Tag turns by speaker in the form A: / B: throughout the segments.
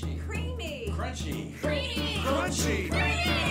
A: Creamy!
B: Crunchy.
A: Creamy!
B: Crunchy.
A: Creamy!
B: Crunchy.
A: Creamy!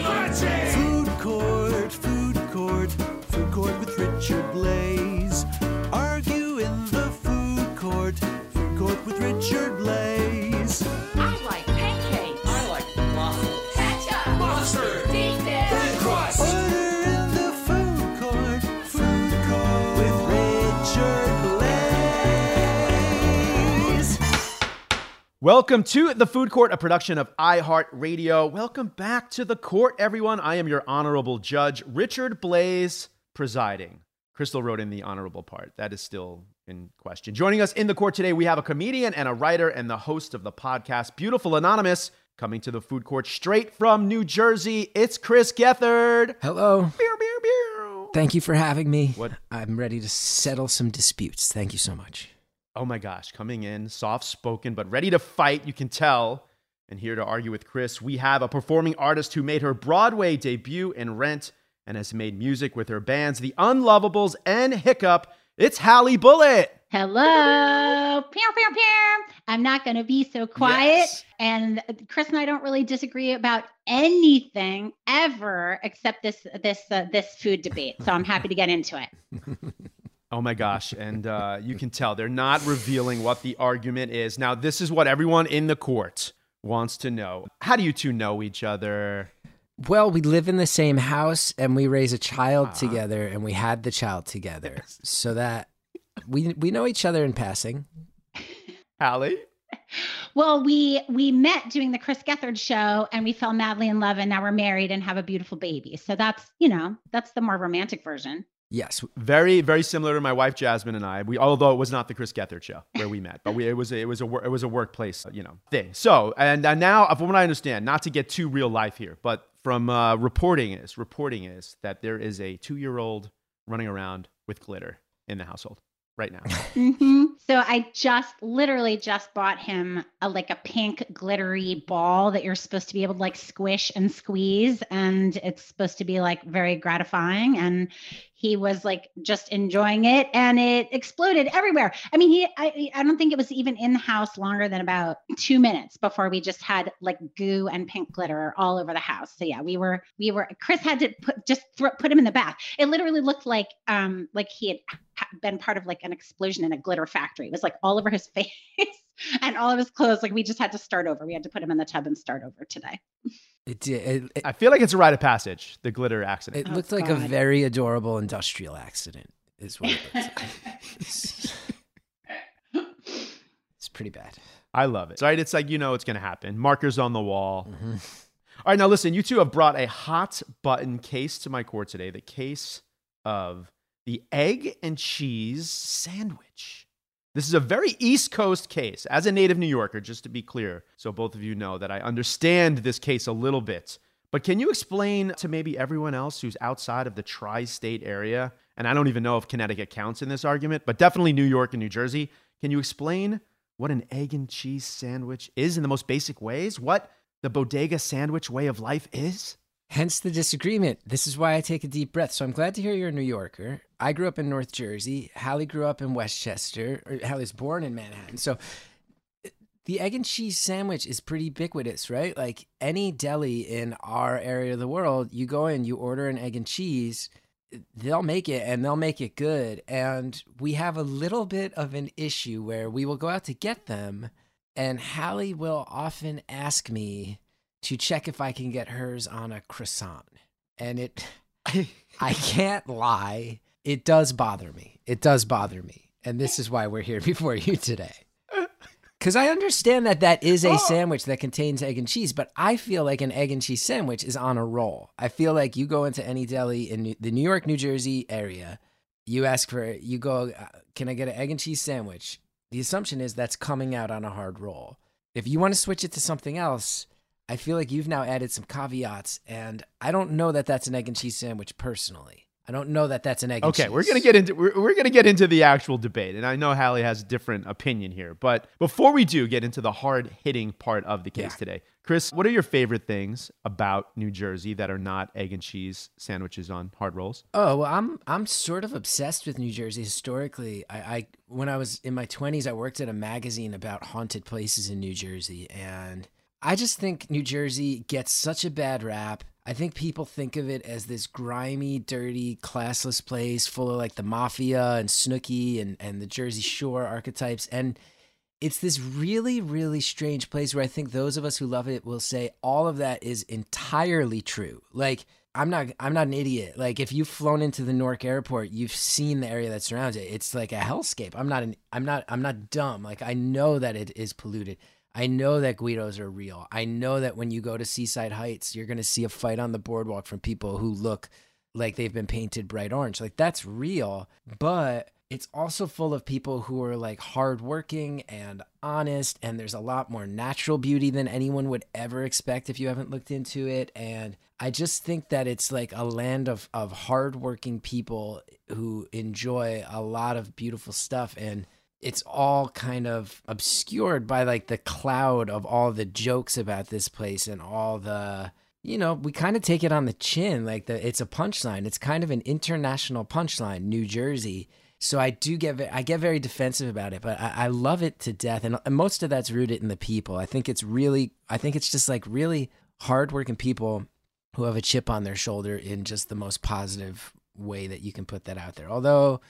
C: Welcome to the Food Court, a production of iHeartRadio. Welcome back to the court, everyone. I am your honorable judge, Richard Blais, presiding. Crystal wrote in the honorable part. That is still in question. Joining us in the court today, we have a comedian and a writer and the host of the podcast, Beautiful Anonymous, coming to the food court straight from New Jersey. It's Chris Gethard.
D: Hello.
C: Beow, beow, beow.
D: Thank you for having me.
C: What?
D: I'm ready to settle some disputes. Thank you so much.
C: Oh my gosh, coming in soft spoken, but ready to fight, you can tell. And here to argue with Chris, we have a performing artist who made her Broadway debut in Rent and has made music with her bands, The Unlovables and Hiccup. It's Hallie Bulleit.
E: Hello. Pew, pew, pew. I'm not going to be so quiet.
C: Yes.
E: And Chris and I don't really disagree about anything ever except this this uh, this food debate. So I'm happy to get into it.
C: Oh my gosh. And uh, you can tell they're not revealing what the argument is. Now, this is what everyone in the court wants to know. How do you two know each other?
D: Well, we live in the same house and we raise a child together and we had the child together. So that we we know each other in passing.
C: Allie?
E: Well, we we met doing the Chris Gethard show and we fell madly in love and now we're married and have a beautiful baby. So that's, you know, that's the more romantic version.
D: Yes.
C: Very, very similar to my wife Jasmine and I. We, although it was not the Chris Gethard show where we met, but we, it was a, it was a it was a workplace, you know, thing. So, and, and now, from what I understand, not to get too real life here, but from uh, reporting is reporting is that there is a two year old running around with glitter in the household right now.
E: hmm So I just literally just bought him a like a pink glittery ball that you're supposed to be able to like squish and squeeze, and it's supposed to be like very gratifying. And he was like just enjoying it, and it exploded everywhere. I mean, he I I don't think it was even in the house longer than about two minutes before we just had like goo and pink glitter all over the house. So yeah, we were we were Chris had to put just throw, put him in the bath. It literally looked like um like he had been part of like an explosion in a glitter factory. It was like all over his face and all of his clothes. Like we just had to start over. We had to put him in the tub and start over today.
D: It did. It, it,
C: I feel like it's a rite of passage, the glitter accident.
D: it
E: Oh,
D: looked like a very adorable industrial accident. Is what it looked like. it's, it's pretty bad.
C: I love it. Right? It's like, you know, it's going to happen. Markers on the wall. Mm-hmm. All right, now listen, you two have brought a hot button case to my court today the case of the egg and cheese sandwich. This is a very East Coast case. As a native New Yorker, just to be clear, so both of you know that I understand this case a little bit. But can you explain to maybe everyone else who's outside of the tri state area? And I don't even know if Connecticut counts in this argument, but definitely New York and New Jersey. Can you explain what an egg and cheese sandwich is in the most basic ways? What the bodega sandwich way of life is?
D: Hence the disagreement. This is why I take a deep breath. So I'm glad to hear you're a New Yorker. I grew up in North Jersey. Hallie grew up in Westchester. Or Hallie's born in Manhattan. So the egg and cheese sandwich is pretty ubiquitous, right? Like any deli in our area of the world, you go in, you order an egg and cheese, they'll make it and they'll make it good. And we have a little bit of an issue where we will go out to get them, and Hallie will often ask me to check if I can get hers on a croissant. And it, I can't lie, it does bother me. It does bother me. And this is why we're here before you today. Because I understand that that is a sandwich that contains egg and cheese, but I feel like an egg and cheese sandwich is on a roll. I feel like you go into any deli in New- the New York, New Jersey area, you ask for, you go, uh, can I get an egg and cheese sandwich? The assumption is that's coming out on a hard roll. If you want to switch it to something else, I feel like you've now added some caveats, and I don't know that that's an egg and cheese sandwich personally. I don't know that that's an egg.
C: Okay,
D: and
C: we're gonna get into we're, we're gonna get into the actual debate, and I know Hallie has a different opinion here. But before we do get into the hard hitting part of the case
D: Yeah.
C: today, Chris, what are your favorite things about New Jersey that are not egg and cheese sandwiches on hard rolls?
D: Oh well, I'm I'm sort of obsessed with New Jersey historically. I, I when I was in my 20s, I worked at a magazine about haunted places in New Jersey, and I just think New Jersey gets such a bad rap. I think people think of it as this grimy, dirty, classless place full of like the mafia and Snooki and and the Jersey Shore archetypes, and it's this really, really strange place where I think those of us who love it will say all of that is entirely true. Like I'm not I'm not an idiot. Like if you've flown into the Newark airport, you've seen the area that surrounds it. It's like a hellscape. I'm not an I'm not I'm not dumb. Like I know that it is polluted. I know that Guidos are real. I know that when you go to Seaside Heights, you're going to see a fight on the boardwalk from people who look like they've been painted bright orange. Like that's real, but it's also full of people who are like hardworking and honest, and there's a lot more natural beauty than anyone would ever expect if you haven't looked into it. And I just think that it's like a land of of hardworking people who enjoy a lot of beautiful stuff and it's all kind of obscured by like the cloud of all the jokes about this place and all the you know we kind of take it on the chin like the it's a punchline. It's kind of an international punchline new jersey. So i do get i get very defensive about it but i, I love it to death and, and most of that's rooted in the people. I think it's really i think it's just like really hardworking people who have a chip on their shoulder in just the most positive way that you can put that out there. Although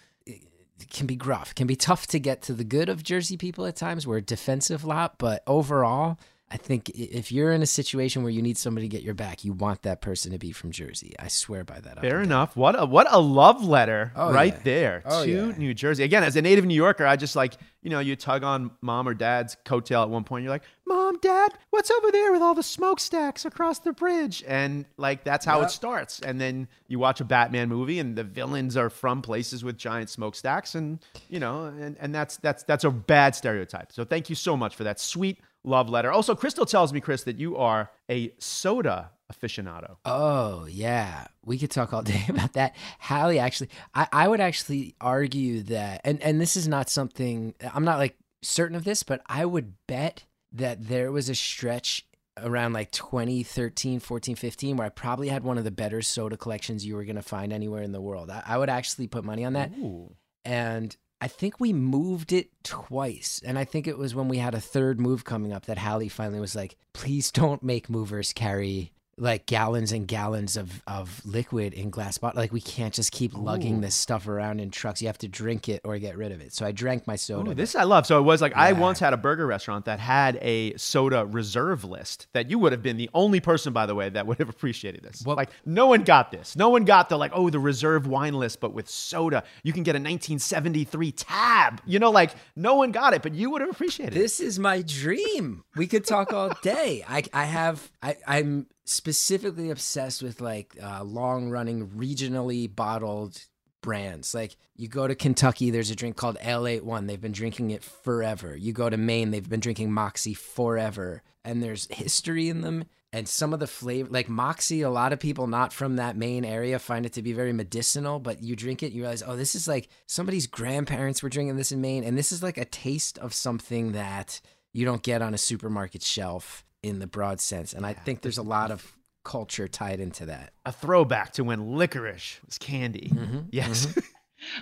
D: can be gruff, can be tough to get to the good of Jersey people at times. We're a defensive lot, but overall, I think if you're in a situation where you need somebody to get your back, you want that person to be from Jersey. I swear by that.
C: Fair enough. What a what a love letter
D: Oh,
C: right
D: yeah.
C: there
D: Oh,
C: to
D: yeah.
C: New Jersey. Again, as a native New Yorker, I just like you know you tug on mom or dad's coattail at one point. You're like, Mom, Dad, what's over there with all the smokestacks across the bridge? And like that's how it starts. And then you watch a Batman movie, and the villains are from places with giant smokestacks, and you know, and and that's that's that's a bad stereotype. So thank you so much for that sweet love letter. Also, Crystal tells me, Chris, that you are a soda aficionado.
D: Oh yeah, we could talk all day about that. Hallie, actually, I, I would actually argue that, and and this is not something I'm not like certain of this, but I would bet that there was a stretch around like 2013 14 15 where i probably had one of the better soda collections you were going to find anywhere in the world I, I would actually put money on that
C: Ooh.
D: and I think we moved it twice. And I think it was when we had a third move coming up that Hallie finally was like, please don't make movers carry like gallons and gallons of, of liquid in glass bottles. Like we can't just keep lugging
C: Ooh.
D: this stuff around in trucks. You have to drink it or get rid of it. So I drank my soda.
C: Ooh, this I love. So it was like I once had a burger restaurant that had a soda reserve list that you would have been the only person, by the way, that would have appreciated this.
D: Well-
C: like no one got this. No one got the like, oh, the reserve wine list, but with soda. You can get a 1973 tab. You know, like no one got it, but you would have appreciated it.
D: This is my dream. We could talk all day. I I have I I'm specifically obsessed with like uh, long running regionally bottled brands. Like you go to Kentucky, there's a drink called Ale-8-One. They've been drinking it forever. You go to Maine, they've been drinking Moxie forever, and there's history in them. And some of the flavor, like Moxie, a lot of people not from that Maine area find it to be very medicinal, but you drink it, you realize, oh, this is like somebody's grandparents were drinking this in Maine. And this is like a taste of something that you don't get on a supermarket shelf in the broad sense. And I think there's a lot of culture tied into that.
C: A throwback to when licorice was candy.
D: Mm-hmm.
C: Yes.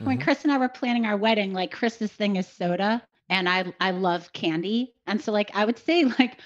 E: When Chris and I were planning our wedding, like Chris's thing is soda, and I I love candy, and so like I would say like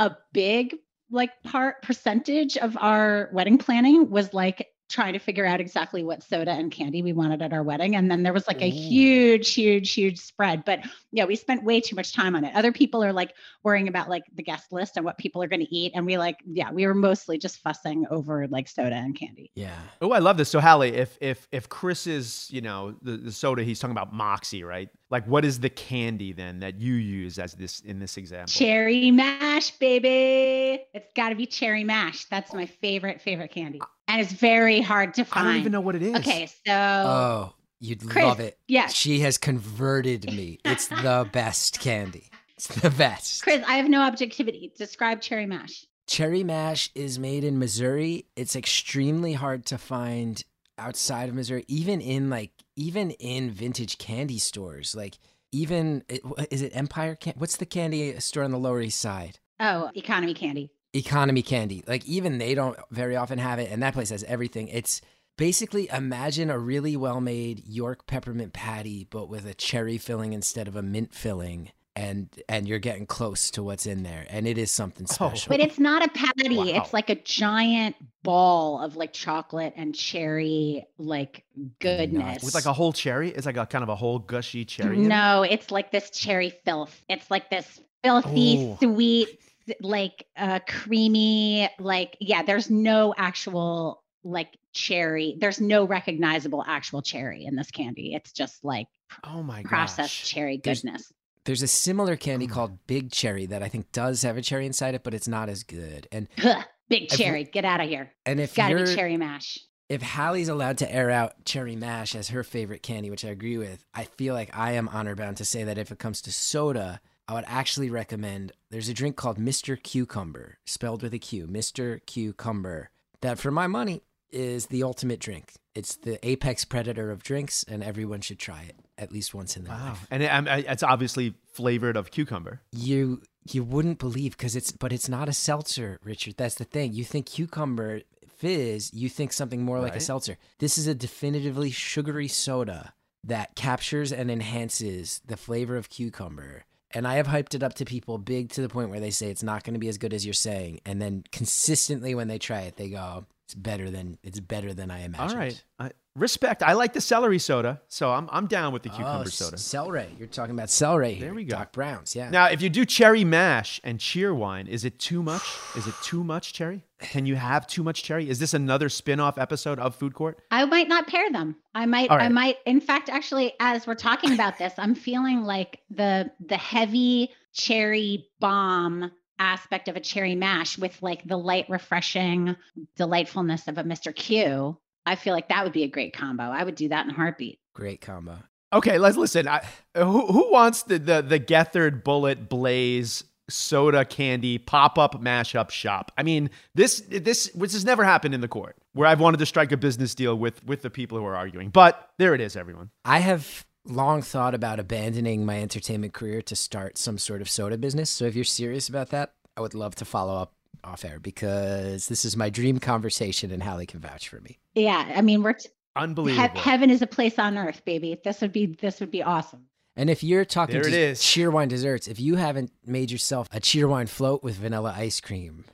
E: a big like part percentage of our wedding planning was like trying to figure out exactly what soda and candy we wanted at our wedding and then there was like a mm. huge huge huge spread but yeah we spent way too much time on it other people are like worrying about like the guest list and what people are going to eat and we like yeah we were mostly just fussing over like soda and candy
D: Yeah.
C: Oh, I love this. So Hallie, if if if Chris is, you know, the, the soda, he's talking about Moxie, right? Like what is the candy then that you use as this in this example?
E: cherry mash baby it's got to be cherry mash that's my favorite favorite candy and it's very hard to find.
C: I don't even know what it is.
E: okay so
D: Oh, you'd
E: Chris,
D: love it.
E: yes.
D: She has converted me. It's the best candy. It's the best.
E: chris i have no objectivity describe cherry mash
D: Cherry mash is made in Missouri. It's extremely hard to find outside of Missouri, even in like even in vintage candy stores. Like even is it Empire? Can- What's the candy store on the Lower East Side?
E: oh economy candy
D: Economy Candy. Like even they don't very often have it, and that place has everything. It's basically imagine a really well made York peppermint patty, but with a cherry filling instead of a mint filling. And and you're getting close to what's in there, and it is something oh. special.
E: but it's not a patty
C: Wow.
E: it's like a giant ball of like chocolate and cherry like goodness
C: With like a whole cherry? It's like a kind of a whole gushy cherry. in it?
E: no it's like this cherry filth it's like this filthy
C: Oh.
E: sweet like uh creamy like yeah there's no actual like cherry there's no recognizable actual cherry in this candy it's just like
C: Oh my
E: processed
C: gosh.
E: cherry goodness
D: There's a similar candy
C: Oh.
D: called Big Cherry that I think does have a cherry inside it, but it's not as good. And
E: Ugh, big
D: I've-
E: cherry get out of here
D: and if
E: gotta
D: you're
E: be cherry mash
D: if Hallie's allowed to air out cherry mash as her favorite candy, which I agree with, I feel like I am honor bound to say that if it comes to soda, I would actually recommend there's a drink called Mr. Q. Cumber, spelled with a Q, Mr. Q. Cumber, that for my money is the ultimate drink. It's the apex predator of drinks, and everyone should try it at least once in their
C: Wow.
D: life.
C: And it, um, I- it's obviously flavored of cucumber.
D: You you wouldn't believe because it's but it's not a seltzer, Richard. That's the thing. You think cucumber fizz, you think something more like a seltzer. This is a definitively sugary soda that captures and enhances the flavor of cucumber. And I have hyped it up to people big to the point where they say it's not going to be as good as you're saying, and then consistently when they try it, they go, "It's better than it's better than I imagined."
C: All right. I, respect. I like the celery soda, so I'm I'm down with the
D: Oh,
C: cucumber
D: c-
C: soda.
D: Celery. You're talking about celery here.
C: There we go.
D: Doc Brown's, yeah.
C: Now, if you do cherry mash and Cheerwine, is it too much? Is it too much cherry? Can you have too much cherry? Is this another spin-off episode of Food Court?
E: I might not pair them. I might
C: All
E: I might in fact actually as we're talking about this, I'm feeling like the the heavy cherry bomb aspect of a cherry mash with like the light refreshing delightfulness of a Mr. Q. I feel like that would be a great combo. I would do that in a heartbeat.
D: Great combo.
C: Okay, let's listen. I, who, who wants the, the the Gethard Bulleit Blais soda candy pop up mashup shop? I mean, this this which has never happened in the court where I've wanted to strike a business deal with with the people who are arguing. But there it is, everyone.
D: I have long thought about abandoning my entertainment career to start some sort of soda business. So if you're serious about that, I would love to follow up off air because this is my dream conversation and Hallie can vouch for me.
E: Yeah, I mean we're t- he-
C: Unbelievable.
E: heaven is a place on earth, baby. This would be this would be awesome.
D: And if you're talking
C: There it
D: to
C: is.
D: Cheerwine desserts, if you haven't made yourself a Cheerwine float with vanilla ice cream,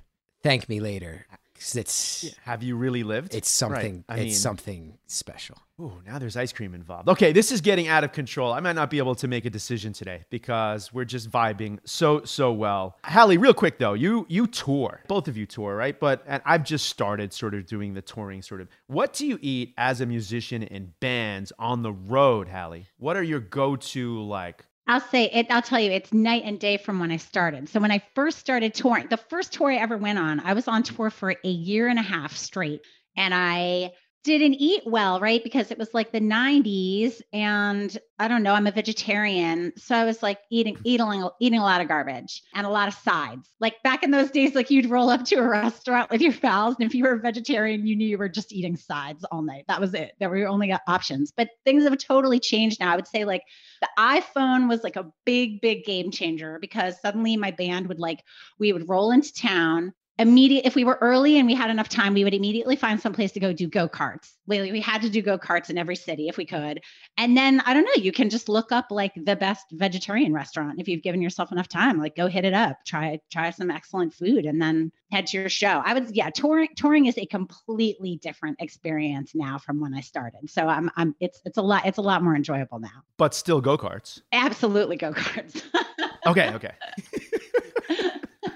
D: thank me later. It's
C: Have you really lived?
D: it's
C: Right.
D: something
C: I
D: it's
C: mean,
D: something special.
C: Ooh, now there's ice cream involved. Okay, this is getting out of control. I might not be able to make a decision today because we're just vibing so so well. Hallie, real quick though, you you tour, both of you tour, right? But and I've just started sort of doing the touring. Sort of, what do you eat as a musician in bands on the road, Hallie? What are your go-to like?
E: I'll say it, I'll tell you, it's night and day from when I started. So when I first started touring, the first tour I ever went on, I was on tour for a year and a half straight. And I didn't eat well, right? Because it was like the 90s and I don't know, I'm a vegetarian. So I was like eating eating eating a lot of garbage and a lot of sides. Like back in those days like you'd roll up to a restaurant with your pals and if you were a vegetarian, you knew you were just eating sides all night. That was it. There were your only options. But things have totally changed now. I would say like the iPhone was like a big big game changer because suddenly my band would like we would roll into town immediate if we were early and we had enough time we would immediately find some place to go do go-karts. We, we had to do go-karts in every city if we could. And then i don't know you can just look up like the best vegetarian restaurant if you've given yourself enough time like go hit it up try try some excellent food and then head to your show. I was yeah touring touring is a completely different experience now from when i started. So i'm i'm it's it's a lot it's a lot more enjoyable now.
C: But still go karts.
E: absolutely go-karts.
C: Okay, okay.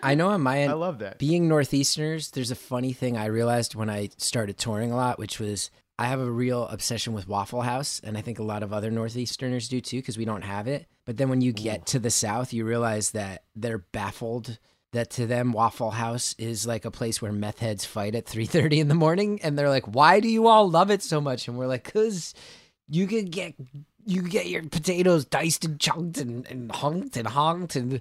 D: I know on my end,
C: I love that.
D: being Northeasterners, there's a funny thing I realized when I started touring a lot, which was I have a real obsession with Waffle House, and I think a lot of other Northeasterners do too, because we don't have it. But then when you get to the South, you realize that they're baffled that to them Waffle House is like a place where meth heads fight at 3:30 in the morning, and they're like, "Why do you all love it so much?" And we're like, "Cause you could get you get your potatoes diced and chunked and, and hunked and honked and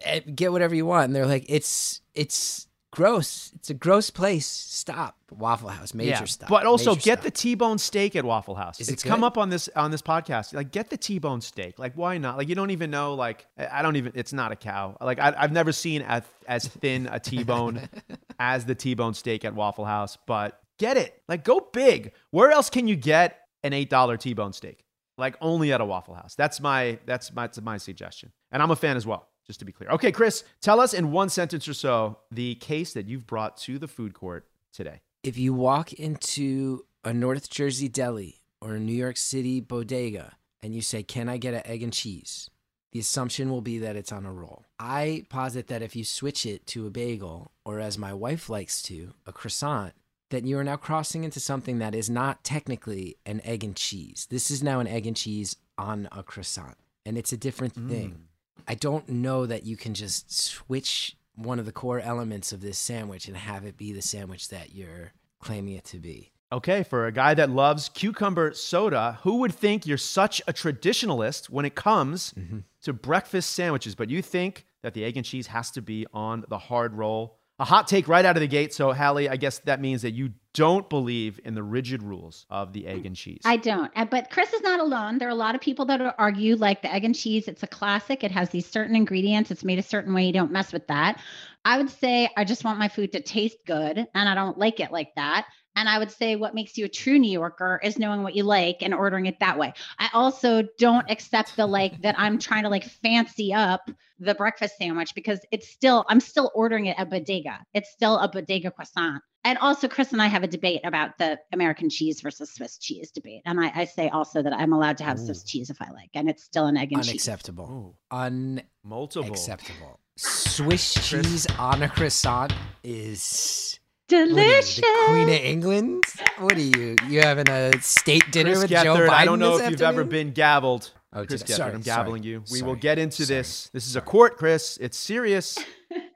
D: Eh, get whatever you want. And they're like, it's it's gross. It's a gross place. Stop. Waffle House, major stop.
C: But also
D: Major
C: get
D: stop.
C: the T-bone steak at Waffle House.
D: Is it
C: it's come up on this on this podcast. Like get the T-bone steak. Like why not? Like you don't even know. Like I don't even. It's not a cow. Like I, I've never seen as as thin a T-bone as the T-bone steak at Waffle House. But get it. Like go big. Where else can you get an eight dollar T-bone steak? Like only at a Waffle House. That's my that's my that's my suggestion. And I'm a fan as well. Just to be clear. Okay, Chris, tell us in one sentence or so the case that you've brought to the food court today.
D: if you walk into a North Jersey deli or a New York City bodega and you say, Can I get an egg and cheese? The assumption will be that it's on a roll. I posit that if you switch it to a bagel, or as my wife likes to, a croissant, that you are now crossing into something that is not technically an egg and cheese. This is now an egg and cheese on a croissant, and it's a different mm. thing. I don't know that you can just switch one of the core elements of this sandwich and have it be the sandwich that you're claiming it to be.
C: Okay, for a guy that loves cucumber soda, who would think you're such a traditionalist when it comes mm-hmm. to breakfast sandwiches? But you think that the egg and cheese has to be on the hard roll. A hot take right out of the gate. So, Hallie, I guess that means that you don't believe in the rigid rules of the egg and cheese.
E: I don't. But Chris is not alone. There are a lot of people that argue like the egg and cheese, it's a classic. It has these certain ingredients. It's made a certain way. You don't mess with that. I would say I just want my food to taste good and I don't like it like that. And I would say what makes you a true New Yorker is knowing what you like and ordering it that way. I also don't accept the like that I'm trying to like fancy up the breakfast sandwich because it's still, I'm still ordering it at bodega. It's still a bodega croissant. And also, Chris and I have a debate about the American cheese versus Swiss cheese debate. And I, I say also that I'm allowed to have Swiss cheese if I like, and it's still an egg and cheese.
D: Unacceptable.
C: Multiple.
D: Unacceptable. Swiss cheese on a croissant is what are you,
E: Delicious.
D: the Queen of England. What are you? You having a state dinner
C: Chris
D: with Joe Biden
C: I don't know
D: this
C: if you've ever been gavelled.
D: Oh,
C: Chris
D: I-
C: Gethard,
D: sorry,
C: I'm
D: sorry,
C: you. We will get into
D: sorry,
C: this. This is a court, Chris. It's serious.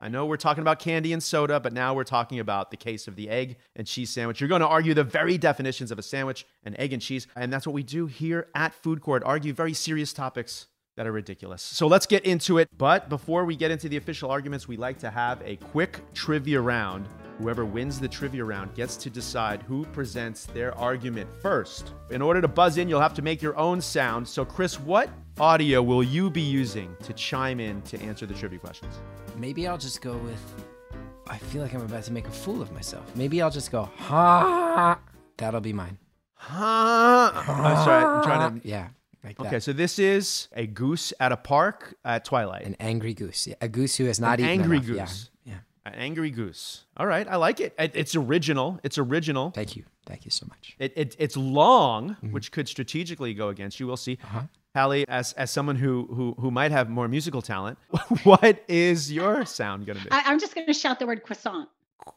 C: I know we're talking about candy and soda, but now we're talking about the case of the egg and cheese sandwich. You're going to argue the very definitions of a sandwich, an egg and cheese, and that's what we do here at Food Court. Argue very serious topics that are ridiculous. So let's get into it. But before we get into the official arguments, we like to have a quick trivia round. Whoever wins the trivia round gets to decide who presents their argument first. In order to buzz in, you'll have to make your own sound. So, Chris, what audio will you be using to chime in to answer the trivia questions?
D: Maybe I'll just go with. I feel like I'm about to make a fool of myself. Maybe I'll just go ha. That'll be mine.
C: Ha. I'm sorry, I'm trying to.
D: Yeah. Like that.
C: Okay, so this is a goose at a park at twilight.
D: An angry goose. Yeah, a goose who has not
C: An
D: eaten
C: angry
D: enough. Yeah,
C: goose.
D: Yeah.
C: An angry goose. All right, I like it. It- It's original. It's original.
D: Thank you. Thank you so much.
C: It, it, it's long,
D: Mm-hmm.
C: which could strategically go against you. We'll see.
D: Uh-huh.
C: Hallie, as, as someone who, who, who might have more musical talent, what is your sound going to be?
E: I, I'm just going to shout the word croissant.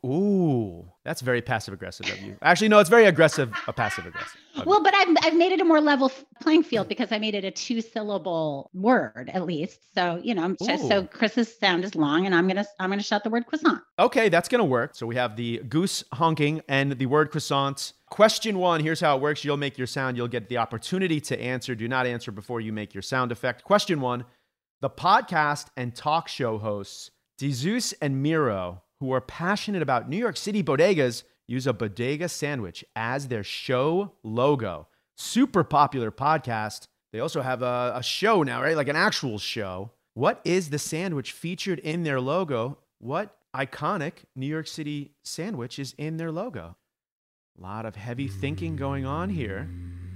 C: Ooh, that's very passive aggressive of you. Actually, no, it's very aggressive, a passive aggressive.
E: Well, but I've, I've made it a more level playing field because I made it a two syllable word at least. So, you know, so, so
C: Ooh.
E: Chris's sound is long and I'm going to, I'm going to shout the word croissant.
C: Okay, that's going to work. So we have the goose honking and the word croissant. Question one here's how it works. You'll make your sound. You'll get the opportunity to answer. Do not answer before you make your sound effect. Question one The podcast and talk show hosts, Desus and Mero, who are passionate about New York City bodegas, use a bodega sandwich as their show logo. Super popular podcast. They also have a, a show now, right? Like an actual show. What is the sandwich featured in their logo? What iconic New York City sandwich is in their logo? A lot of heavy thinking going on here.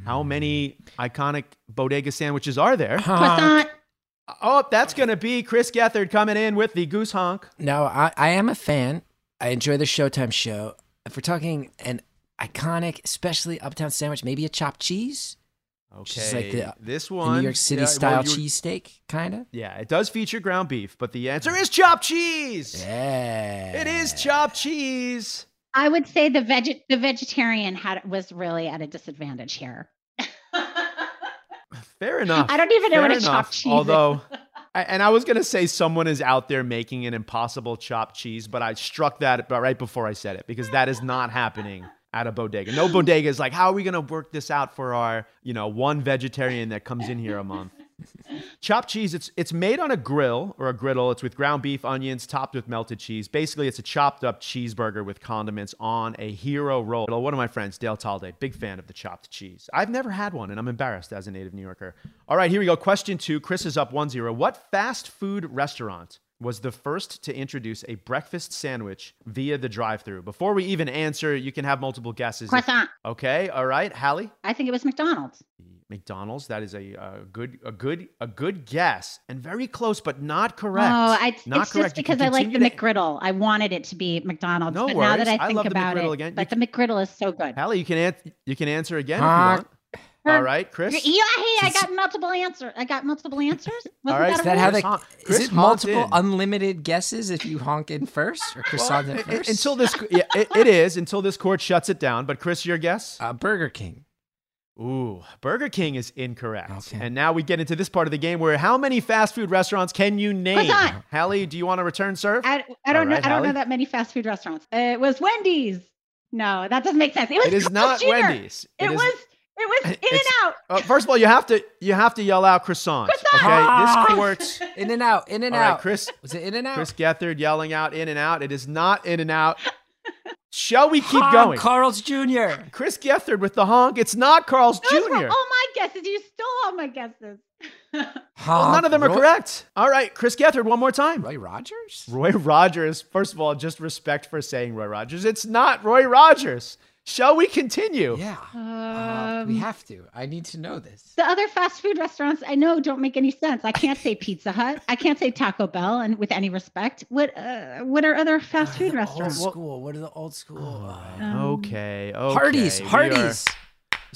C: How many iconic bodega sandwiches are there?
E: Croissant.
C: Oh, that's going to be Chris Gethard coming in with the goose honk.
D: No, I, I am a fan. I enjoy the Showtime show. If we're talking an iconic, especially uptown sandwich, maybe a chopped cheese,
C: Okay.
D: which is like the,
C: this
D: the
C: one
D: New York City
C: yeah,
D: style
C: you-
D: cheesesteak, kind of.
C: Yeah, it does feature ground beef, but the answer is chopped cheese.
D: Yeah.
C: It is chopped cheese.
E: I would say the veg, the vegetarian had was really at a disadvantage here.
C: Fair enough.
E: I don't even know
C: Fair
E: what a
C: enough.
E: chopped cheese is.
C: Although, I, and I was gonna say someone is out there making an impossible chopped cheese, but I struck that right before I said it because that is not happening at a bodega. No bodega is like, how are we gonna work this out for our, you know, one vegetarian that comes in here a month? Chopped cheese, it's it's made on a grill or a griddle. It's with ground beef, onions, topped with melted cheese. Basically, it's a chopped up cheeseburger with condiments on a hero roll. One of my friends, Dale Talde, big fan of the chopped cheese. I've never had one, and I'm embarrassed as a native New Yorker. All right, here we go. Question two. Chris is up 1 0. What fast food restaurant was the first to introduce a breakfast sandwich via the drive through? Before we even answer, you can have multiple guesses.
E: Croissant.
C: Okay, all right. Hallie?
E: I think it was McDonald's.
C: McDonald's. That is a, a good, a good, a good guess, and very close, but not correct.
E: Oh, I,
C: not
E: it's
C: correct.
E: just because I like the
C: to-
E: McGriddle. I wanted it to be McDonald's,
C: No
E: but now that
C: worries.
E: I
C: I
E: think
C: love the
E: about
C: McGriddle
E: it,
C: again.
E: But
C: can-
E: the McGriddle is so good.
C: Hallie, you can an- you can answer again
D: Honk.
C: if you want. All right, Chris.
E: Yeah, hey, I got multiple answers. I got multiple answers. Wasn't
C: right,
E: that
D: Is that how they?
C: Chris hon-
D: Is it multiple
C: in.
D: unlimited guesses if you honk in first or croissant in
C: i- i-
D: first?
C: until this, yeah, it, it is until this court shuts it down. But Chris, your guess?
D: uh, Burger King.
C: Ooh, Burger King is incorrect.
D: Okay.
C: And now we get into this part of the game where how many fast food restaurants can you name?
E: Croissant.
C: Hallie, do you want to return serve?
E: I, I don't
C: All
E: know.
C: right,
E: I don't know that many fast food restaurants. Uh, it was Wendy's. No, that doesn't make sense. It was
C: It is
E: Carl's
C: not
E: Jr.
C: Wendy's.
E: It,
C: It is-
E: was. It was In and Out.
C: Uh, first of all, you have to you have to yell out croissant.
E: Croissant.
C: Okay, this court.
D: In and out. In and
C: All right,
D: out.
C: Chris.
D: Was it in and out?
C: Chris Gethard yelling out in and out. It is not in and out. Shall we keep
D: Honk,
C: going?
D: Carl's Jr.
C: Chris Gethard with the honk. It's not Carl's
E: Those were
C: Jr.
E: all my guesses. You stole all my guesses.
C: Well, none of them are
D: Roy-
C: correct. All right, Chris Gethard, one more time.
D: Roy Rogers?
C: Roy Rogers. First of all, just respect for saying Roy Rogers. It's not Roy Rogers. Shall we continue?
D: Yeah. Uh, we
E: Um,
D: have to. I need to know this.
E: The other fast food restaurants I know don't make any sense. I can't say Pizza Hut. I can't say Taco Bell, and with any respect, what uh, what are other fast food restaurants?
D: Old school. What are the old school? uh,
E: Um,
C: Okay. Okay.
D: Hardee's.
C: we are-
D: Hardee's.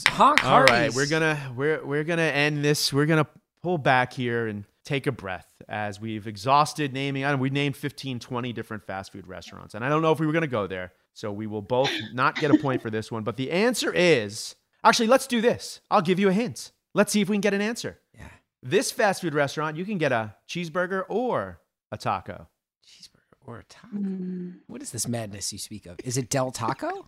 D: Honk
C: All
D: Hardee's.
C: right, we're gonna we're we're gonna end this. We're gonna pull back here and take a breath as we've exhausted naming. I don't we named 15, 20 different fast food restaurants, and I don't know if we were gonna go there. So we will both not get a point for this one. But the answer is actually let's do this. I'll give you a hint. Let's see if we can get an answer.
D: Yeah.
C: This fast food restaurant, you can get a cheeseburger or a taco.
D: Cheeseburger or a taco.
E: Mm,
D: What is this madness you speak of? Is it Del Taco?
E: mm.
D: Is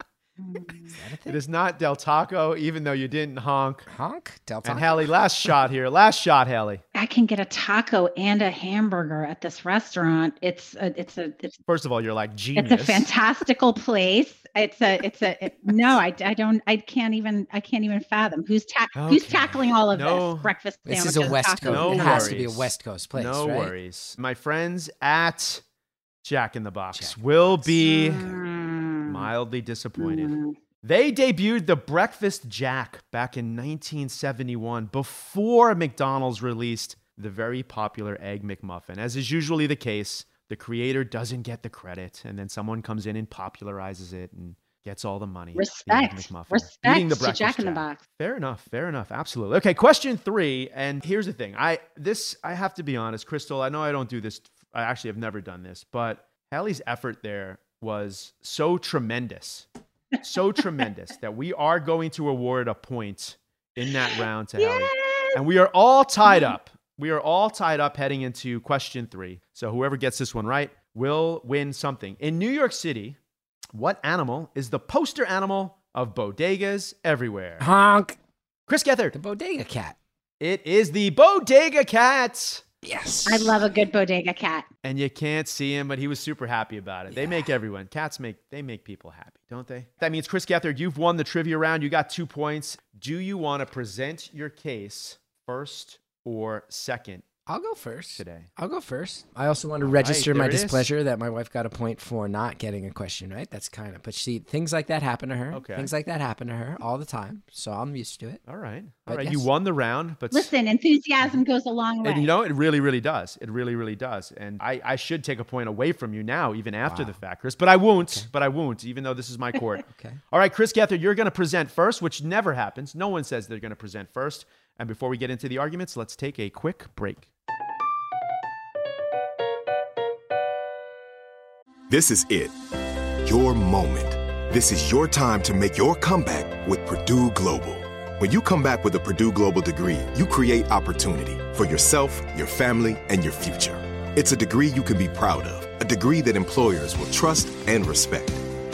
D: that a
C: It
D: thing?
C: is not Del Taco, even though you didn't honk.
D: Honk? Del Taco?
C: And Hallie, last shot here. Last shot, Hallie.
E: I can get a taco and a hamburger at this restaurant. It's a, it's a, it's,
C: First of all, you're like genius.
E: it's a fantastical place. It's a, it's a, it- no, I, I don't, I can't even, I can't even fathom who's ta- who's tackling all of
C: No.
E: this breakfast
D: This
E: sandwiches.
D: is a West Coast.
C: No
D: it
E: and
D: has to be a. West Coast place,
C: no
D: right?
C: worries. My friends at Jack in the Box
D: Jack
C: will be
E: Mm,
C: mildly disappointed.
E: mm.
C: They debuted the Breakfast Jack back in 1971 before McDonald's released the very popular Egg McMuffin. As is usually the case, the creator doesn't get the credit, and then someone comes in and popularizes it and gets all the money. The
E: Respect,
C: McMuffin.
E: respect
C: Eating the Breakfast
E: Jack in the Box.
C: Fair enough. Fair enough. Absolutely. Okay. Question three. And here's the thing. I this I have to be honest, Crystal. I know I don't do this. I actually have never done this, but Hallie's effort there was so tremendous, so tremendous that we are going to award a point in that round to Hallie. And we are all tied up. We are all tied up heading into question three. So whoever gets this one right will win something. In New York City, what animal is the poster animal of bodegas everywhere?
D: Honk.
C: Chris Gethard.
D: The bodega cat.
C: It is the bodega cat.
D: Yes.
E: I love a good bodega cat.
C: And you can't see him, but he was super happy about it. They make everyone. Cats make they make people happy, don't they? That means Chris Gethard, you've won the trivia round. You got two points. Do you want to present your case first or second
D: I'll go first.
C: today?
D: I'll go first. I also want to register
C: there
D: my
C: it is.
D: displeasure that my wife got a point for not getting a question right. That's kind of, but see, things like that happen to her.
C: Okay.
D: Things like that happen to her all the time. So I'm used to it.
C: All right. All
D: But
C: right. You won the round, but
E: Listen, enthusiasm goes a long way.
C: And you know, it really, really does. It really, really does. And I, I should take a point away from you now, even after
D: Wow.
C: the fact, Chris. But I won't. But I won't, even though this is my court.
D: Okay.
C: All right, Chris Gethard, you're going to present first, which never happens. No one says they're going to present first. And before we get into the arguments, let's take a quick break.
F: This is it. Your moment. This is your time to make your comeback with Purdue Global. When you come back with a Purdue Global degree, you create opportunity for yourself, your family, and your future. It's a degree you can be proud of, a degree that employers will trust and respect.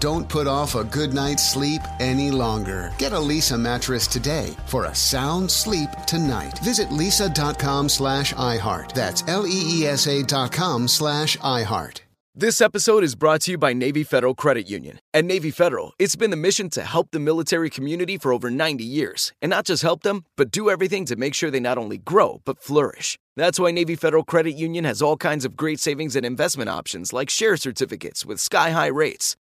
G: Don't put off a good night's sleep any longer. Get a Leesa mattress today for a sound sleep tonight. Visit leesa.com slash iHeart. That's L-E-E-S-A dot com slash iHeart.
H: This episode is brought to you by Navy Federal Credit Union. At Navy Federal, it's been the mission to help the military community for over 90 years. And not just help them, but do everything to make sure they not only grow, but flourish. That's why Navy Federal Credit Union has all kinds of great savings and investment options like share certificates with sky high rates.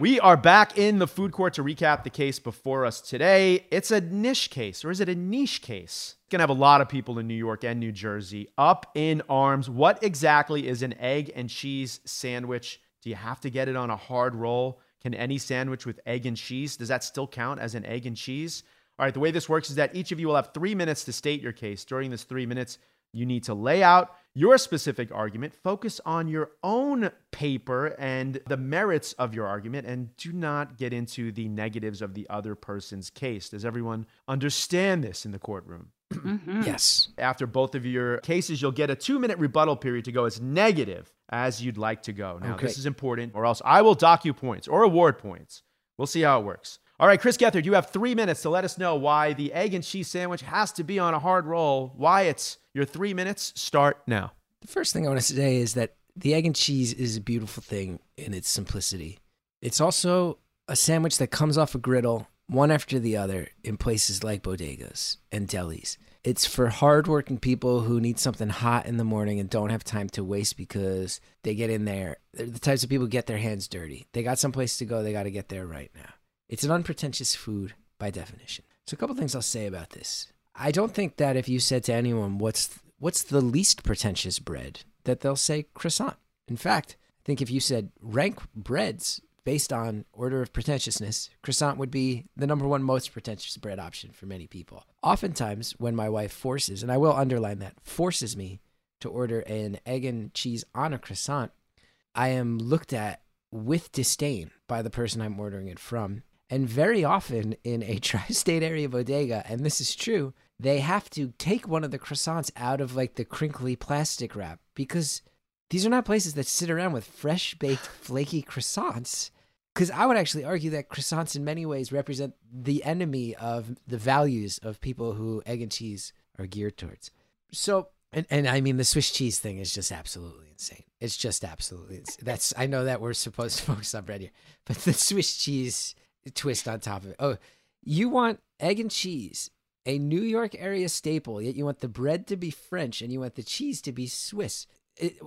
C: We are back in the food court to recap the case before us today. It's a niche case, or is it a niche case? It's to have a lot of people in New York and New Jersey up in arms. What exactly is an egg and cheese sandwich? Do you have to get it on a hard roll? Can any sandwich with egg and cheese, does that still count as an egg and cheese? All right, the way this works is that each of you will have three minutes to state your case. During this three minutes, you need to lay out your specific argument, focus on your own paper and the merits of your argument, and do not get into the negatives of the other person's case. Does everyone understand this in the courtroom?
E: Mhm.
D: Yes.
C: After both of your cases, you'll get a two minute rebuttal period to go as negative as you'd like to go. Now,
D: Okay.
C: this is important, or else I will dock you points or award points. We'll see how it works. All right, Chris Gethard, you have three minutes to let us know why the egg and cheese sandwich has to be on a hard roll. Why it's your three minutes start now.
D: The first thing I want to say is that the egg and cheese is a beautiful thing in its simplicity. It's also a sandwich that comes off a griddle one after the other in places like bodegas and delis. It's for hardworking people who need something hot in the morning and don't have time to waste because they get in there. They're the types of people who get their hands dirty. They got someplace to go, they got to get there right now. It's an unpretentious food by definition. So, a couple things I'll say about this. I don't think that if you said to anyone, what's, what's the least pretentious bread, that they'll say croissant. In fact, I think if you said rank breads based on order of pretentiousness, croissant would be the number one most pretentious bread option for many people. Oftentimes, when my wife forces, and I will underline that, forces me to order an egg and cheese on a croissant, I am looked at with disdain by the person I'm ordering it from. And very often in a tri state area bodega, and this is true, they have to take one of the croissants out of like the crinkly plastic wrap because these are not places that sit around with fresh baked flaky croissants because I would actually argue that croissants in many ways represent the enemy of the values of people who egg and cheese are geared towards. So, and, and I mean, the Swiss cheese thing is just absolutely insane. It's just absolutely insane. That's, I know that we're supposed to focus on bread here, but the Swiss cheese twist on top of it. Oh, you want egg and cheese, a New York area staple, yet you want the bread to be French and you want the cheese to be Swiss.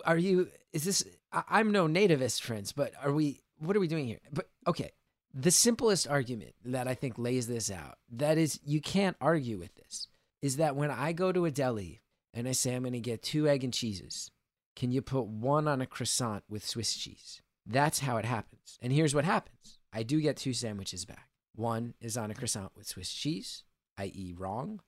D: Are you, is this, I'm no nativist, friends, but are we, what are we doing here? But okay, the simplest argument that I think lays this out, that is, you can't argue with this, is that when I go to a deli and I say I'm going to get two egg and cheeses, can you put one on a croissant with Swiss cheese? That's how it happens. And here's what happens I do get two sandwiches back. One is on a croissant with Swiss cheese, i.e., wrong.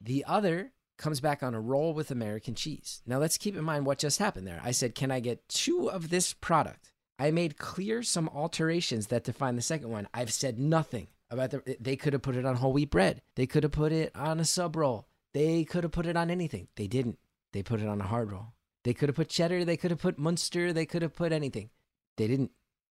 D: The other comes back on a roll with American cheese. Now, let's keep in mind what just happened there. I said, Can I get two of this product? I made clear some alterations that define the second one. I've said nothing about the. They could have put it on whole wheat bread. They could have put it on a sub roll. They could have put it on anything. They didn't. They put it on a hard roll. They could have put cheddar. They could have put Munster. They could have put anything. They didn't.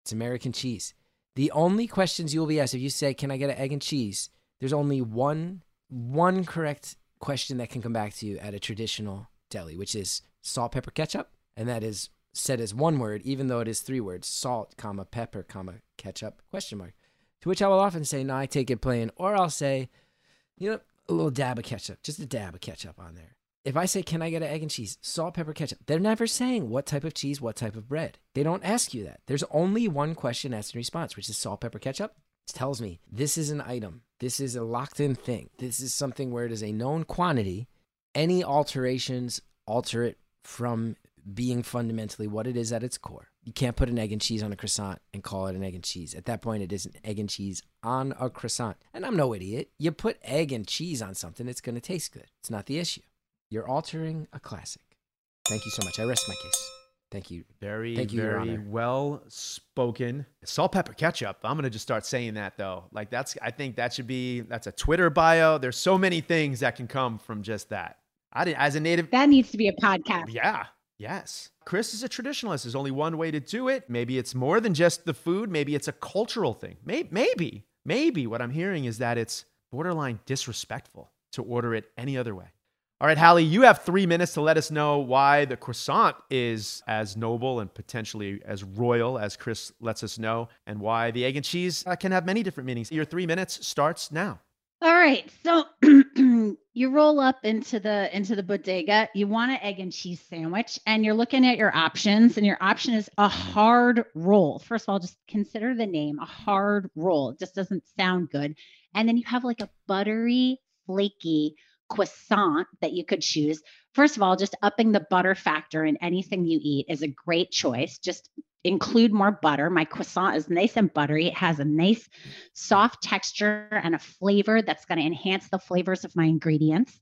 D: It's American cheese. The only questions you will be asked if you say, "Can I get an egg and cheese?" There's only one one correct question that can come back to you at a traditional deli, which is salt, pepper, ketchup, and that is said as one word, even though it is three words: salt, comma, pepper, comma, ketchup, question mark. To which I will often say, "No, I take it plain," or I'll say, "You know, a little dab of ketchup, just a dab of ketchup on there." If I say, "Can I get an egg and cheese?" Salt, pepper, ketchup. They're never saying what type of cheese, what type of bread. They don't ask you that. There's only one question asked in response, which is salt, pepper, ketchup. It tells me this is an item. This is a locked in thing. This is something where it is a known quantity. Any alterations alter it from being fundamentally what it is at its core. You can't put an egg and cheese on a croissant and call it an egg and cheese. At that point, it is an egg and cheese on a croissant. And I'm no idiot. You put egg and cheese on something, it's going to taste good. It's not the issue. You're altering a classic. Thank you so much. I rest my case. Thank you.
C: Very,
D: Thank you,
C: very well spoken. Salt, pepper, ketchup. I'm gonna just start saying that though. Like that's, I think that should be that's a Twitter bio. There's so many things that can come from just that. I did as a native.
E: That needs to be a podcast.
C: Yeah. Yes. Chris is a traditionalist. There's only one way to do it. Maybe it's more than just the food. Maybe it's a cultural thing. Maybe, maybe, maybe what I'm hearing is that it's borderline disrespectful to order it any other way. All right, Hallie, you have three minutes to let us know why the croissant is as noble and potentially as royal as Chris lets us know, and why the egg and cheese uh, can have many different meanings. Your three minutes starts now.
E: All right. So you roll up into the into the bodega. You want an egg and cheese sandwich and you're looking at your options and your option is a hard roll. First of all, just consider the name, a hard roll. It just doesn't sound good. And then you have like a buttery, flaky croissant that you could choose. First of all, just upping the butter factor in anything you eat is a great choice. Just include more butter. My croissant is nice and buttery. It has a nice soft texture and a flavor that's going to enhance the flavors of my ingredients.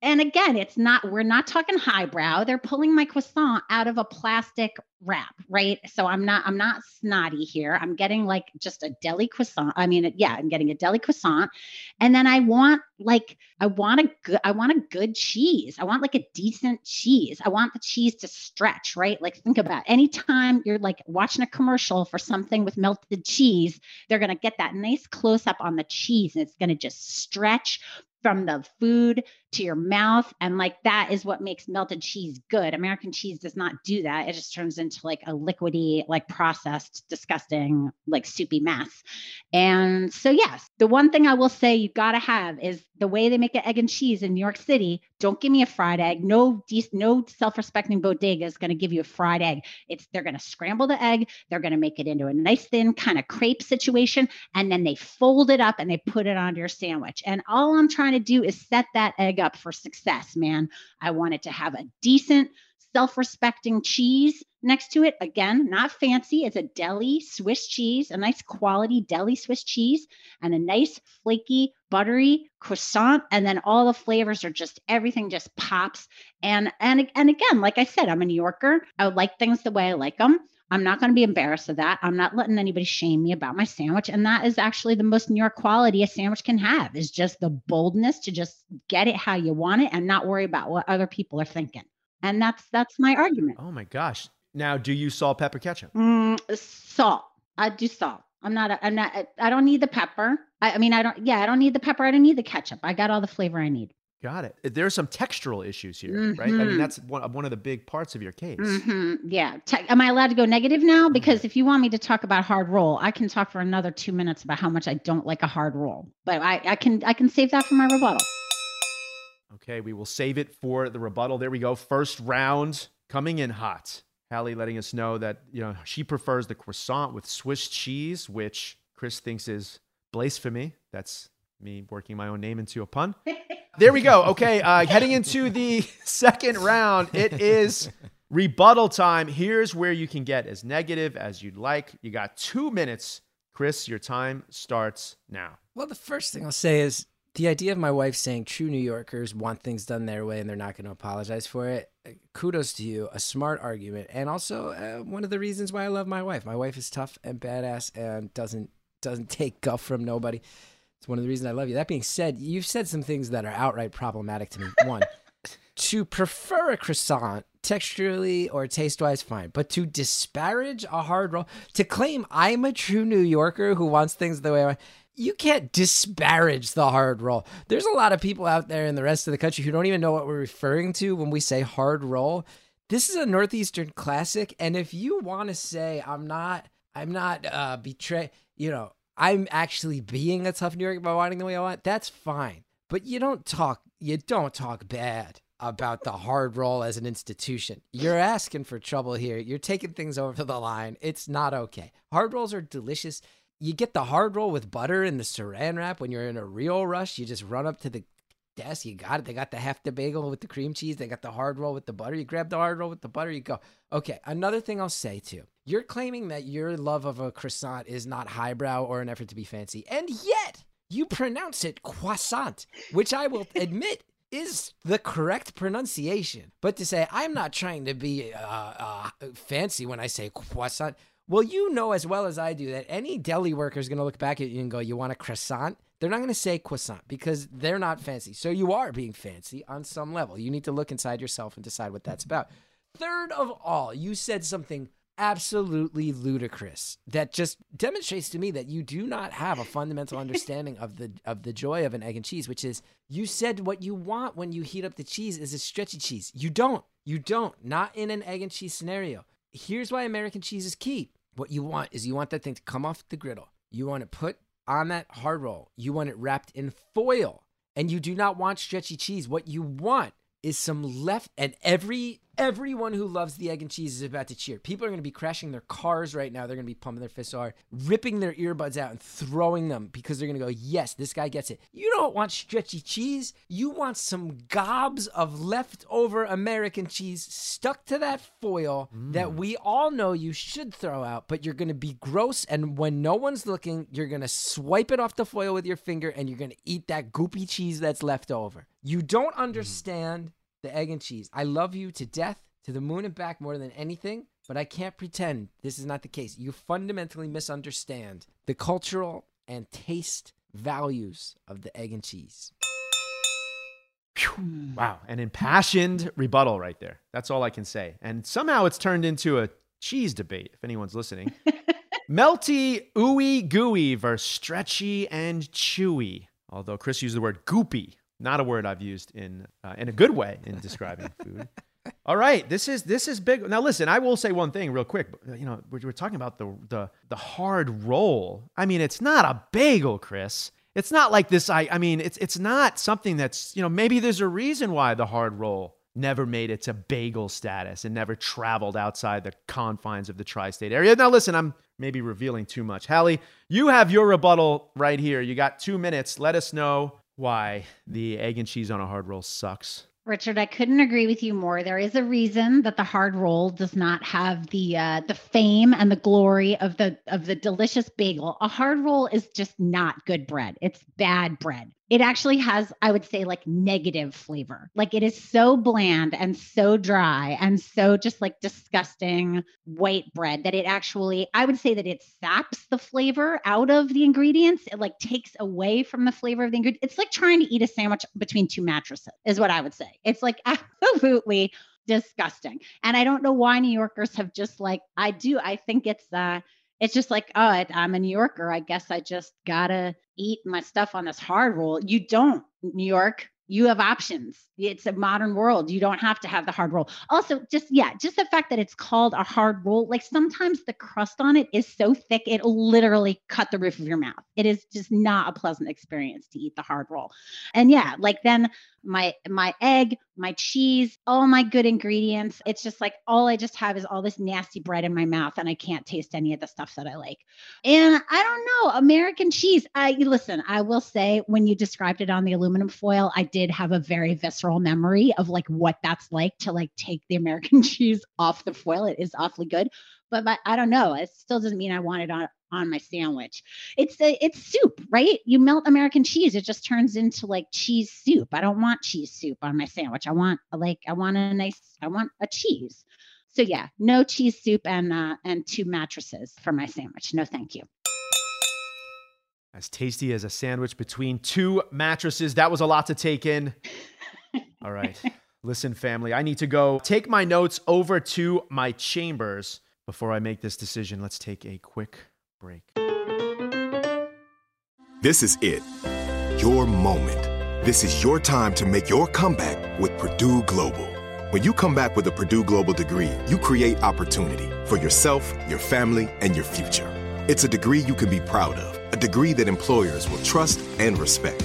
E: And again, it's not, we're not talking highbrow. They're pulling my croissant out of a plastic wrap, right? So I'm not, I'm not snotty here. I'm getting like just a deli croissant. I mean, yeah, I'm getting a deli croissant. And then I want like, I want a good, I want a good cheese. I want like a decent cheese. I want the cheese to stretch, right? Like think about it. anytime you're like watching a commercial for something with melted cheese, they're going to get that nice close up on the cheese and it's going to just stretch from the food to your mouth. And like that is what makes melted cheese good. American cheese does not do that. It just turns into like a liquidy, like processed, disgusting, like soupy mess. And so, yes, the one thing I will say you've got to have is the way they make an egg and cheese in New York City. Don't give me a fried egg. No, de- no self-respecting bodega is going to give you a fried egg. It's they're going to scramble the egg. They're going to make it into a nice thin kind of crepe situation, and then they fold it up and they put it onto your sandwich. And all I'm trying to do is set that egg up for success, man. I wanted to have a decent self-respecting cheese next to it. Again, not fancy. It's a deli Swiss cheese, a nice quality deli Swiss cheese, and a nice flaky, buttery croissant. And then all the flavors are just everything just pops. And and and again, like I said, I'm a New Yorker. I like things the way I like them. I'm not going to be embarrassed of that. I'm not letting anybody shame me about my sandwich. And that is actually the most New York quality a sandwich can have is just the boldness to just get it how you want it and not worry about what other people are thinking. And that's that's my argument.
C: Oh my gosh. Now, do you salt, pepper, ketchup?
E: Mm, salt. I do salt. I'm not. A, I'm not. I don't need the pepper. I, I mean, I don't. Yeah, I don't need the pepper. I don't need the ketchup. I got all the flavor I need.
C: Got it. There are some textural issues here, right? I mean,
E: Mhm.
C: that's one, one of the big parts of your case.
E: hmm Yeah. Te- am I allowed to go negative now? Because if you want me to talk about hard roll, I can talk for another two minutes about how much I don't like a hard roll. But I, I can I can save that for my rebuttal.
C: Okay, we will save it for the rebuttal. There we go. First round coming in hot. Hallie letting us know that, you know, she prefers the croissant with Swiss cheese, which Chris thinks is blasphemy. That's me working my own name into a pun. There we go. Okay, uh, heading into the second round, it is rebuttal time. Here's where you can get as negative as you'd like. You got two minutes. Chris, your time starts now.
D: Well, the first thing I'll say is the idea of my wife saying true New Yorkers want things done their way and they're not going to apologize for it. uh, Kudos to you, a smart argument, and also uh, one of the reasons why I love my wife. My wife is tough and badass and doesn't doesn't take guff from nobody. It's one of the reasons I love you. That being said, you've said some things that are outright problematic to me. One, to prefer a croissant texturally or taste wise, fine. But to disparage a hard roll, to claim I'm a true New Yorker who wants things the way I want, you can't disparage the hard roll. There's a lot of people out there in the rest of the country who don't even know what we're referring to when we say hard roll. This is a Northeastern classic. And if you want to say, I'm not, I'm not uh, betray, you know, I'm actually being a tough New Yorker by wanting the way I want, that's fine. But you don't talk, you don't talk bad about the hard roll as an institution. You're asking for trouble here. You're taking things over the line. It's not okay. Hard rolls are delicious. You get the hard roll with butter and the saran wrap when you're in a real rush. You just run up to the desk. You got it. They got the hefty bagel with the cream cheese. They got the hard roll with the butter. You grab the hard roll with the butter. You go. Okay. Another thing I'll say too. You're claiming that your love of a croissant is not highbrow or an effort to be fancy, and yet you pronounce it croissant, which I will admit is the correct pronunciation. But to say I'm not trying to be uh, uh, fancy when I say croissant, well, you know as well as I do that any deli worker is going to look back at you and go, "You want a croissant?" They're not going to say croissant because they're not fancy. So you are being fancy on some level. You need to look inside yourself and decide what that's about. Third of all, you said something absolutely ludicrous that just demonstrates to me that you do not have a fundamental understanding of the of the joy of an egg and cheese which is you said what you want when you heat up the cheese is a stretchy cheese you don't you don't not in an egg and cheese scenario here's why american cheese is key what you want is you want that thing to come off the griddle you want to put on that hard roll you want it wrapped in foil and you do not want stretchy cheese. What you want is some left and every everyone who loves the egg and cheese is about to cheer. People are going to be crashing their cars right now. They're going to be pumping their fists hard, ripping their earbuds out and throwing them because they're going to go, "Yes, this guy gets it." You don't want stretchy cheese. You want some gobs of leftover American cheese stuck to that foil that mm. we all know you should throw out, but you're going to be gross and when no one's looking, you're going to swipe it off the foil with your finger and you're going to eat that goopy cheese that's left over. You don't mm. understand the egg and cheese. I love you to death, to the moon and back more than anything, but I can't pretend this is not the case. You fundamentally misunderstand the cultural and taste values of the egg and cheese.
C: Wow, an impassioned rebuttal right there. That's all I can say. And somehow it's turned into a cheese debate, if anyone's listening. Melty, ooey gooey versus stretchy and chewy. Although Chris used the word goopy. Not a word I've used in uh, in a good way in describing food. All right, this is this is big. Now listen, I will say one thing real quick. You know, we're, we're talking about the the the hard roll. I mean, it's not a bagel, Chris. It's not like this. I I mean, it's it's not something that's you know maybe there's a reason why the hard roll never made it to bagel status and never traveled outside the confines of the tri-state area. Now listen, I'm maybe revealing too much. Hallie, you have your rebuttal right here. You got two minutes. Let us know why the egg and cheese on a hard roll sucks.
E: Richard, I couldn't agree with you more. There is a reason that the hard roll does not have the uh, the fame and the glory of the of the delicious bagel. A hard roll is just not good bread. It's bad bread. It actually has, I would say, like negative flavor. Like it is so bland and so dry and so just like disgusting white bread that it actually, I would say that it saps the flavor out of the ingredients. It like takes away from the flavor of the ingredient. It's like trying to eat a sandwich between two mattresses, is what I would say. It's like absolutely disgusting. And I don't know why New Yorkers have just like, I do, I think it's, uh, it's just like, oh, I'm a New Yorker. I guess I just gotta eat my stuff on this hard roll. You don't, New York. You have options. It's a modern world. You don't have to have the hard roll. Also, just yeah, just the fact that it's called a hard roll, like sometimes the crust on it is so thick it literally cut the roof of your mouth. It is just not a pleasant experience to eat the hard roll. And yeah, like then my my egg, my cheese, all my good ingredients. It's just like all I just have is all this nasty bread in my mouth and I can't taste any of the stuff that I like. And I don't know, American cheese. I listen, I will say when you described it on the aluminum foil, I did have a very visceral memory of like what that's like to like take the American cheese off the foil. It is awfully good. But my, I don't know. It still doesn't mean I want it on on my sandwich. It's a it's soup, right? You melt American cheese, it just turns into like cheese soup. I don't want cheese soup on my sandwich. I want like I want a nice I want a cheese. So yeah, no cheese soup and uh, and two mattresses for my sandwich. No, thank you.
C: As tasty as a sandwich between two mattresses. That was a lot to take in. All right. Listen, family, I need to go take my notes over to my chambers. Before I make this decision, let's take a quick break.
F: This is it. Your moment. This is your time to make your comeback with Purdue Global. When you come back with a Purdue Global degree, you create opportunity for yourself, your family, and your future. It's a degree you can be proud of, a degree that employers will trust and respect.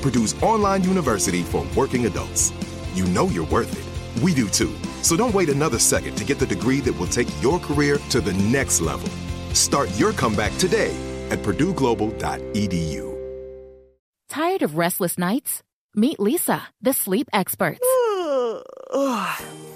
F: Purdue's online university for working adults. You know you're worth it. We do too. So don't wait another second to get the degree that will take your career to the next level. Start your comeback today at purdueglobal.edu.
I: Tired of restless nights? Meet Leesa, the sleep experts.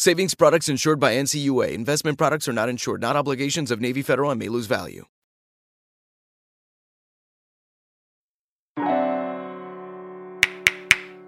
H: Savings products insured by NCUA. Investment products are not insured, not obligations of Navy Federal and may lose value.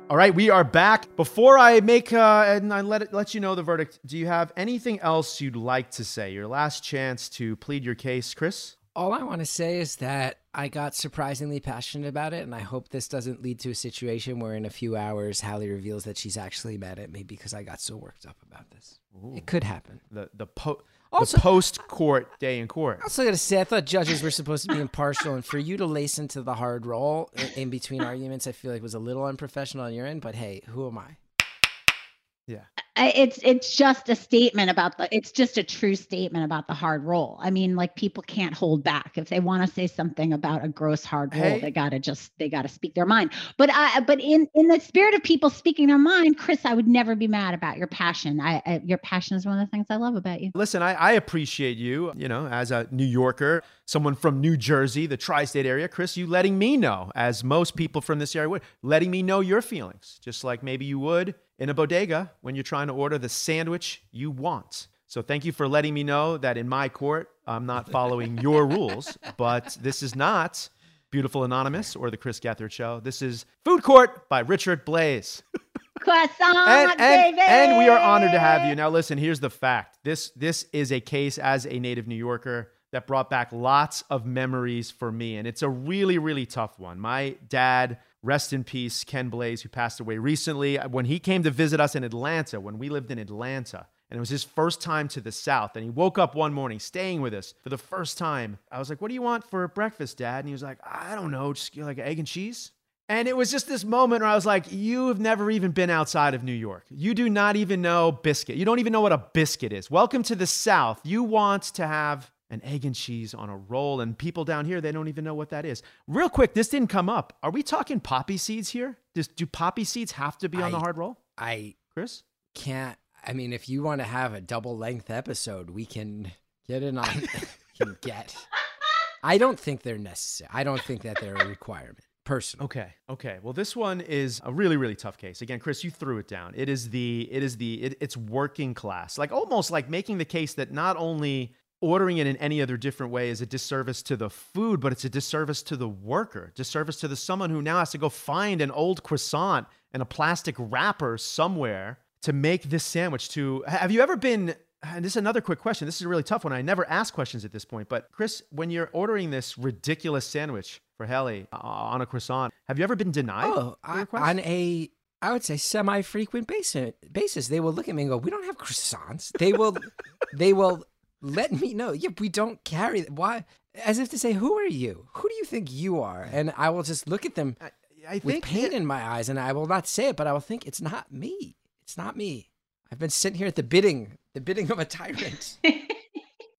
C: All right, we are back. Before I make uh, and I let it, let you know the verdict, do you have anything else you'd like to say? Your last chance to plead your case, Chris.
D: All I want to say is that I got surprisingly passionate about it, and I hope this doesn't lead to a situation where in a few hours Hallie reveals that she's actually mad at me because I got so worked up about this. It could happen.
C: The the po-
D: Also-
C: the post court day in court.
D: I also got to say, I thought judges were supposed to be impartial, and for you to lace into the hard roll in, in between arguments, I feel like was a little unprofessional on your end. But hey, who am I?
C: Yeah.
E: It's it's just a statement about the it's just a true statement about the hard roll. I mean, like people can't hold back if they want to say something about a gross hard roll,
C: Hey.
E: they gotta just they gotta speak their mind. But I but in in the spirit of people speaking their mind, Chris, I would never be mad about your passion. I, I your passion is one of the things I love about you.
C: Listen, I, I appreciate you, you know, as a New Yorker, someone from New Jersey, the tri state area, Chris, you letting me know, as most people from this area would, letting me know your feelings, just like maybe you would in a bodega when you're trying to order the sandwich you want. So thank you for letting me know that in my court, I'm not following your rules, but this is not Beautiful Anonymous or the Chris Gethard Show. This is Food Court by Richard Blais
E: Croissant,
C: and, and, and we are honored to have you. Now, listen, here's the fact. This this is a case as a native New Yorker that brought back lots of memories for me, and it's a really really tough one. My dad, rest in peace, Ken Blais, who passed away recently, when he came to visit us in Atlanta, when we lived in Atlanta. And it was his first time to the South. And he woke up one morning staying with us for the first time. I was like, What do you want for breakfast, Dad? And he was like, I don't know, just like egg and cheese. And it was just this moment where I was like, you have never even been outside of New York. You do not even know biscuit. You don't even know what a biscuit is. Welcome to the South. You want to have an egg and cheese on a roll, and people down here, they don't even know what that is. Real quick, this didn't come up. Are we talking poppy seeds here? Does, do poppy seeds have to be on the hard roll?
D: I
C: Chris?
D: can't. I mean, if you want to have a double length episode, we can get it on. can get. I don't think they're necessary. I don't think that they're a requirement. Personally,
C: Okay. Okay. Well, this one is a really, really tough case. Again, Chris, you threw it down. It is the, it is the, it, it's working class. Like almost like making the case that not only ordering it in any other different way is a disservice to the food, but it's a disservice to the worker, disservice to the someone who now has to go find an old croissant and a plastic wrapper somewhere to make this sandwich. To have you ever been? And this is another quick question. This is a really tough one. I never ask questions at this point, but Chris, when you're ordering this ridiculous sandwich for Hallie uh, on a croissant, have you ever been denied?
D: oh, I, on a I would say semi-frequent basis, basis, they will look at me and go, "We don't have croissants." They will, they will let me know. Yeah, we don't carry. Why? As if to say, "Who are you? Who do you think you are?" And I will just look at them
C: I, I
D: with
C: think
D: pain in my eyes, and I will not say it, but I will think it's not me. It's not me. I've been sitting here at the bidding, the bidding of a tyrant.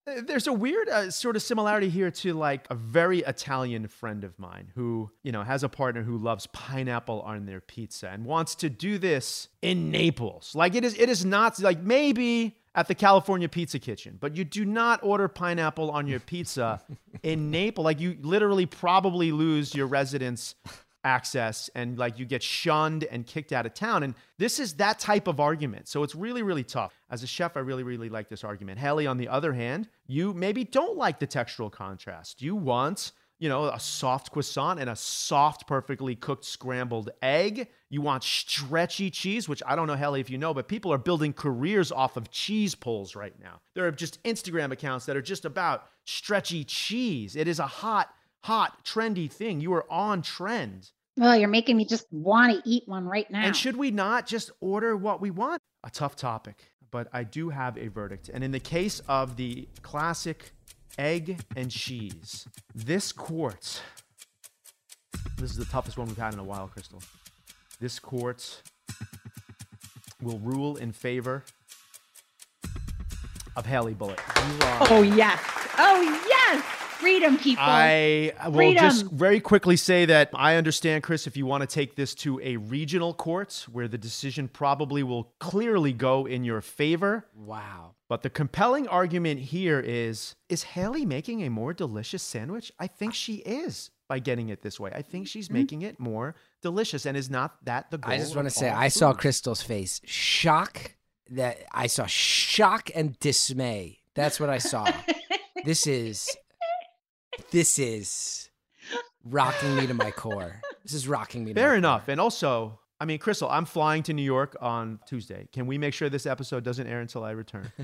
C: There's a weird uh, sort of similarity here to like a very Italian friend of mine who, you know, has a partner who loves pineapple on their pizza and wants to do this in Naples. Like it is it is not like maybe at the California Pizza Kitchen, but you do not order pineapple on your pizza in Naples. Like you literally probably lose your residence access and like you get shunned and kicked out of town. And this is that type of argument. So it's really, really tough. As a chef, I really, really like this argument. Hallie, on the other hand, you maybe don't like the textural contrast. You want, you know, a soft croissant and a soft, perfectly cooked scrambled egg. You want stretchy cheese, which I don't know, Hallie, if you know, but people are building careers off of cheese polls right now. There are just Instagram accounts that are just about stretchy cheese. It is a hot, hot, trendy thing. You are on trend.
E: Well, you're making me just want to eat one right now.
C: And should we not just order what we want? A tough topic, but I do have a verdict. And in the case of the classic egg and cheese, this quartz. this is the toughest one we've had in a while, Crystal. This quartz will rule in favor of Hallie Bulleit.
E: Oh yes, oh yes, freedom, people.
C: I uh, will
E: Freedom.
C: just very quickly say that I understand, Chris, if you want to take this to a regional court where the decision probably will clearly go in your favor.
D: wow.
C: But the compelling argument here is is Hallie making a more delicious sandwich? I think she is by getting it this way. I think she's mm-hmm. making it more delicious. And is not that the goal?
D: I just want to say,
C: all
D: I saw? Crystal's face shock. That I saw shock and dismay. That's what I saw. this is, this is rocking me to my core. This is rocking me. To
C: Fair enough.
D: Core.
C: And also, I mean, Crystal, I'm flying to New York on Tuesday. Can we make sure this episode doesn't air until I return?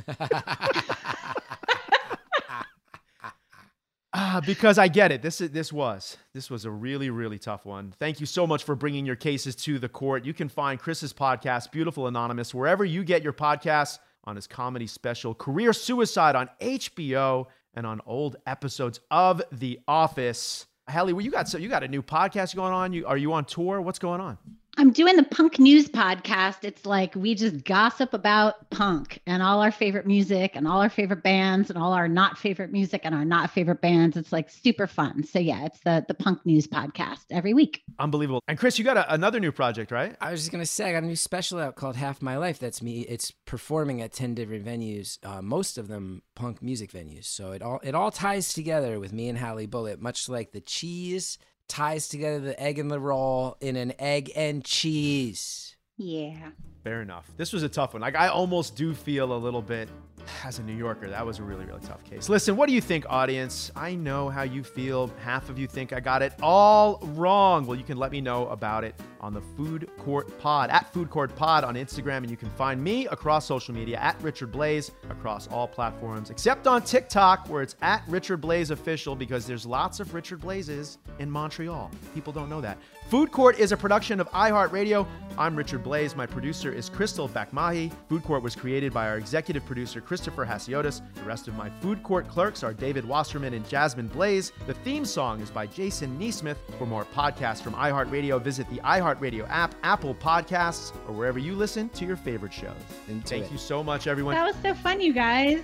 C: Ah, because I get it. This is this was this was a really really tough one. Thank you so much for bringing your cases to the court. You can find Chris's podcast, Beautiful Anonymous, wherever you get your podcasts. On his comedy special, Career Suicide, on HBO, and on old episodes of The Office. Hallie, well, you got so you got a new podcast going on. You are you on tour? What's going on?
E: I'm doing the punk news podcast. It's like we just gossip about punk and all our favorite music and all our favorite bands and all our not favorite music and our not favorite bands. It's like super fun. So yeah, it's the the punk news podcast every week.
C: Unbelievable. And Chris, you got a, another new project, right?
D: I was just gonna say I got a new special out called Half My Life. That's me. It's performing at ten different venues, uh, most of them punk music venues. So it all it all ties together with me and Hallie Bulleit, much like the cheese ties together the egg and the roll in an egg and cheese.
E: Yeah.
C: Fair enough. This was a tough one. Like I almost do feel a little bit as a New Yorker, that was a really, really tough case. Listen, what do you think, audience? I know how you feel. Half of you think I got it all wrong. Well, you can let me know about it on the Food Court Pod at Food Court Pod on Instagram, and you can find me across social media at Richard Blais across all platforms, except on TikTok, where it's at Richard Blais Official, because there's lots of Richard Blaises in Montreal. People don't know that. Food Court is a production of iHeartRadio. I'm Richard Blais. My producer is Crystal Bakmahi. Food Court was created by our executive producer, Christopher Hasiotis. The rest of my Food Court clerks are David Wasserman and Jazmin Blais. The theme song is by Jason Neesmith. For more podcasts from iHeartRadio, visit the iHeartRadio app, Apple Podcasts, or wherever you listen to your favorite shows. And thank
D: it.
C: you so much, everyone.
E: That was so fun, you guys.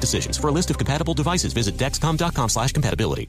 J: decisions. For a list of compatible devices, visit dexcom.com slash compatibility.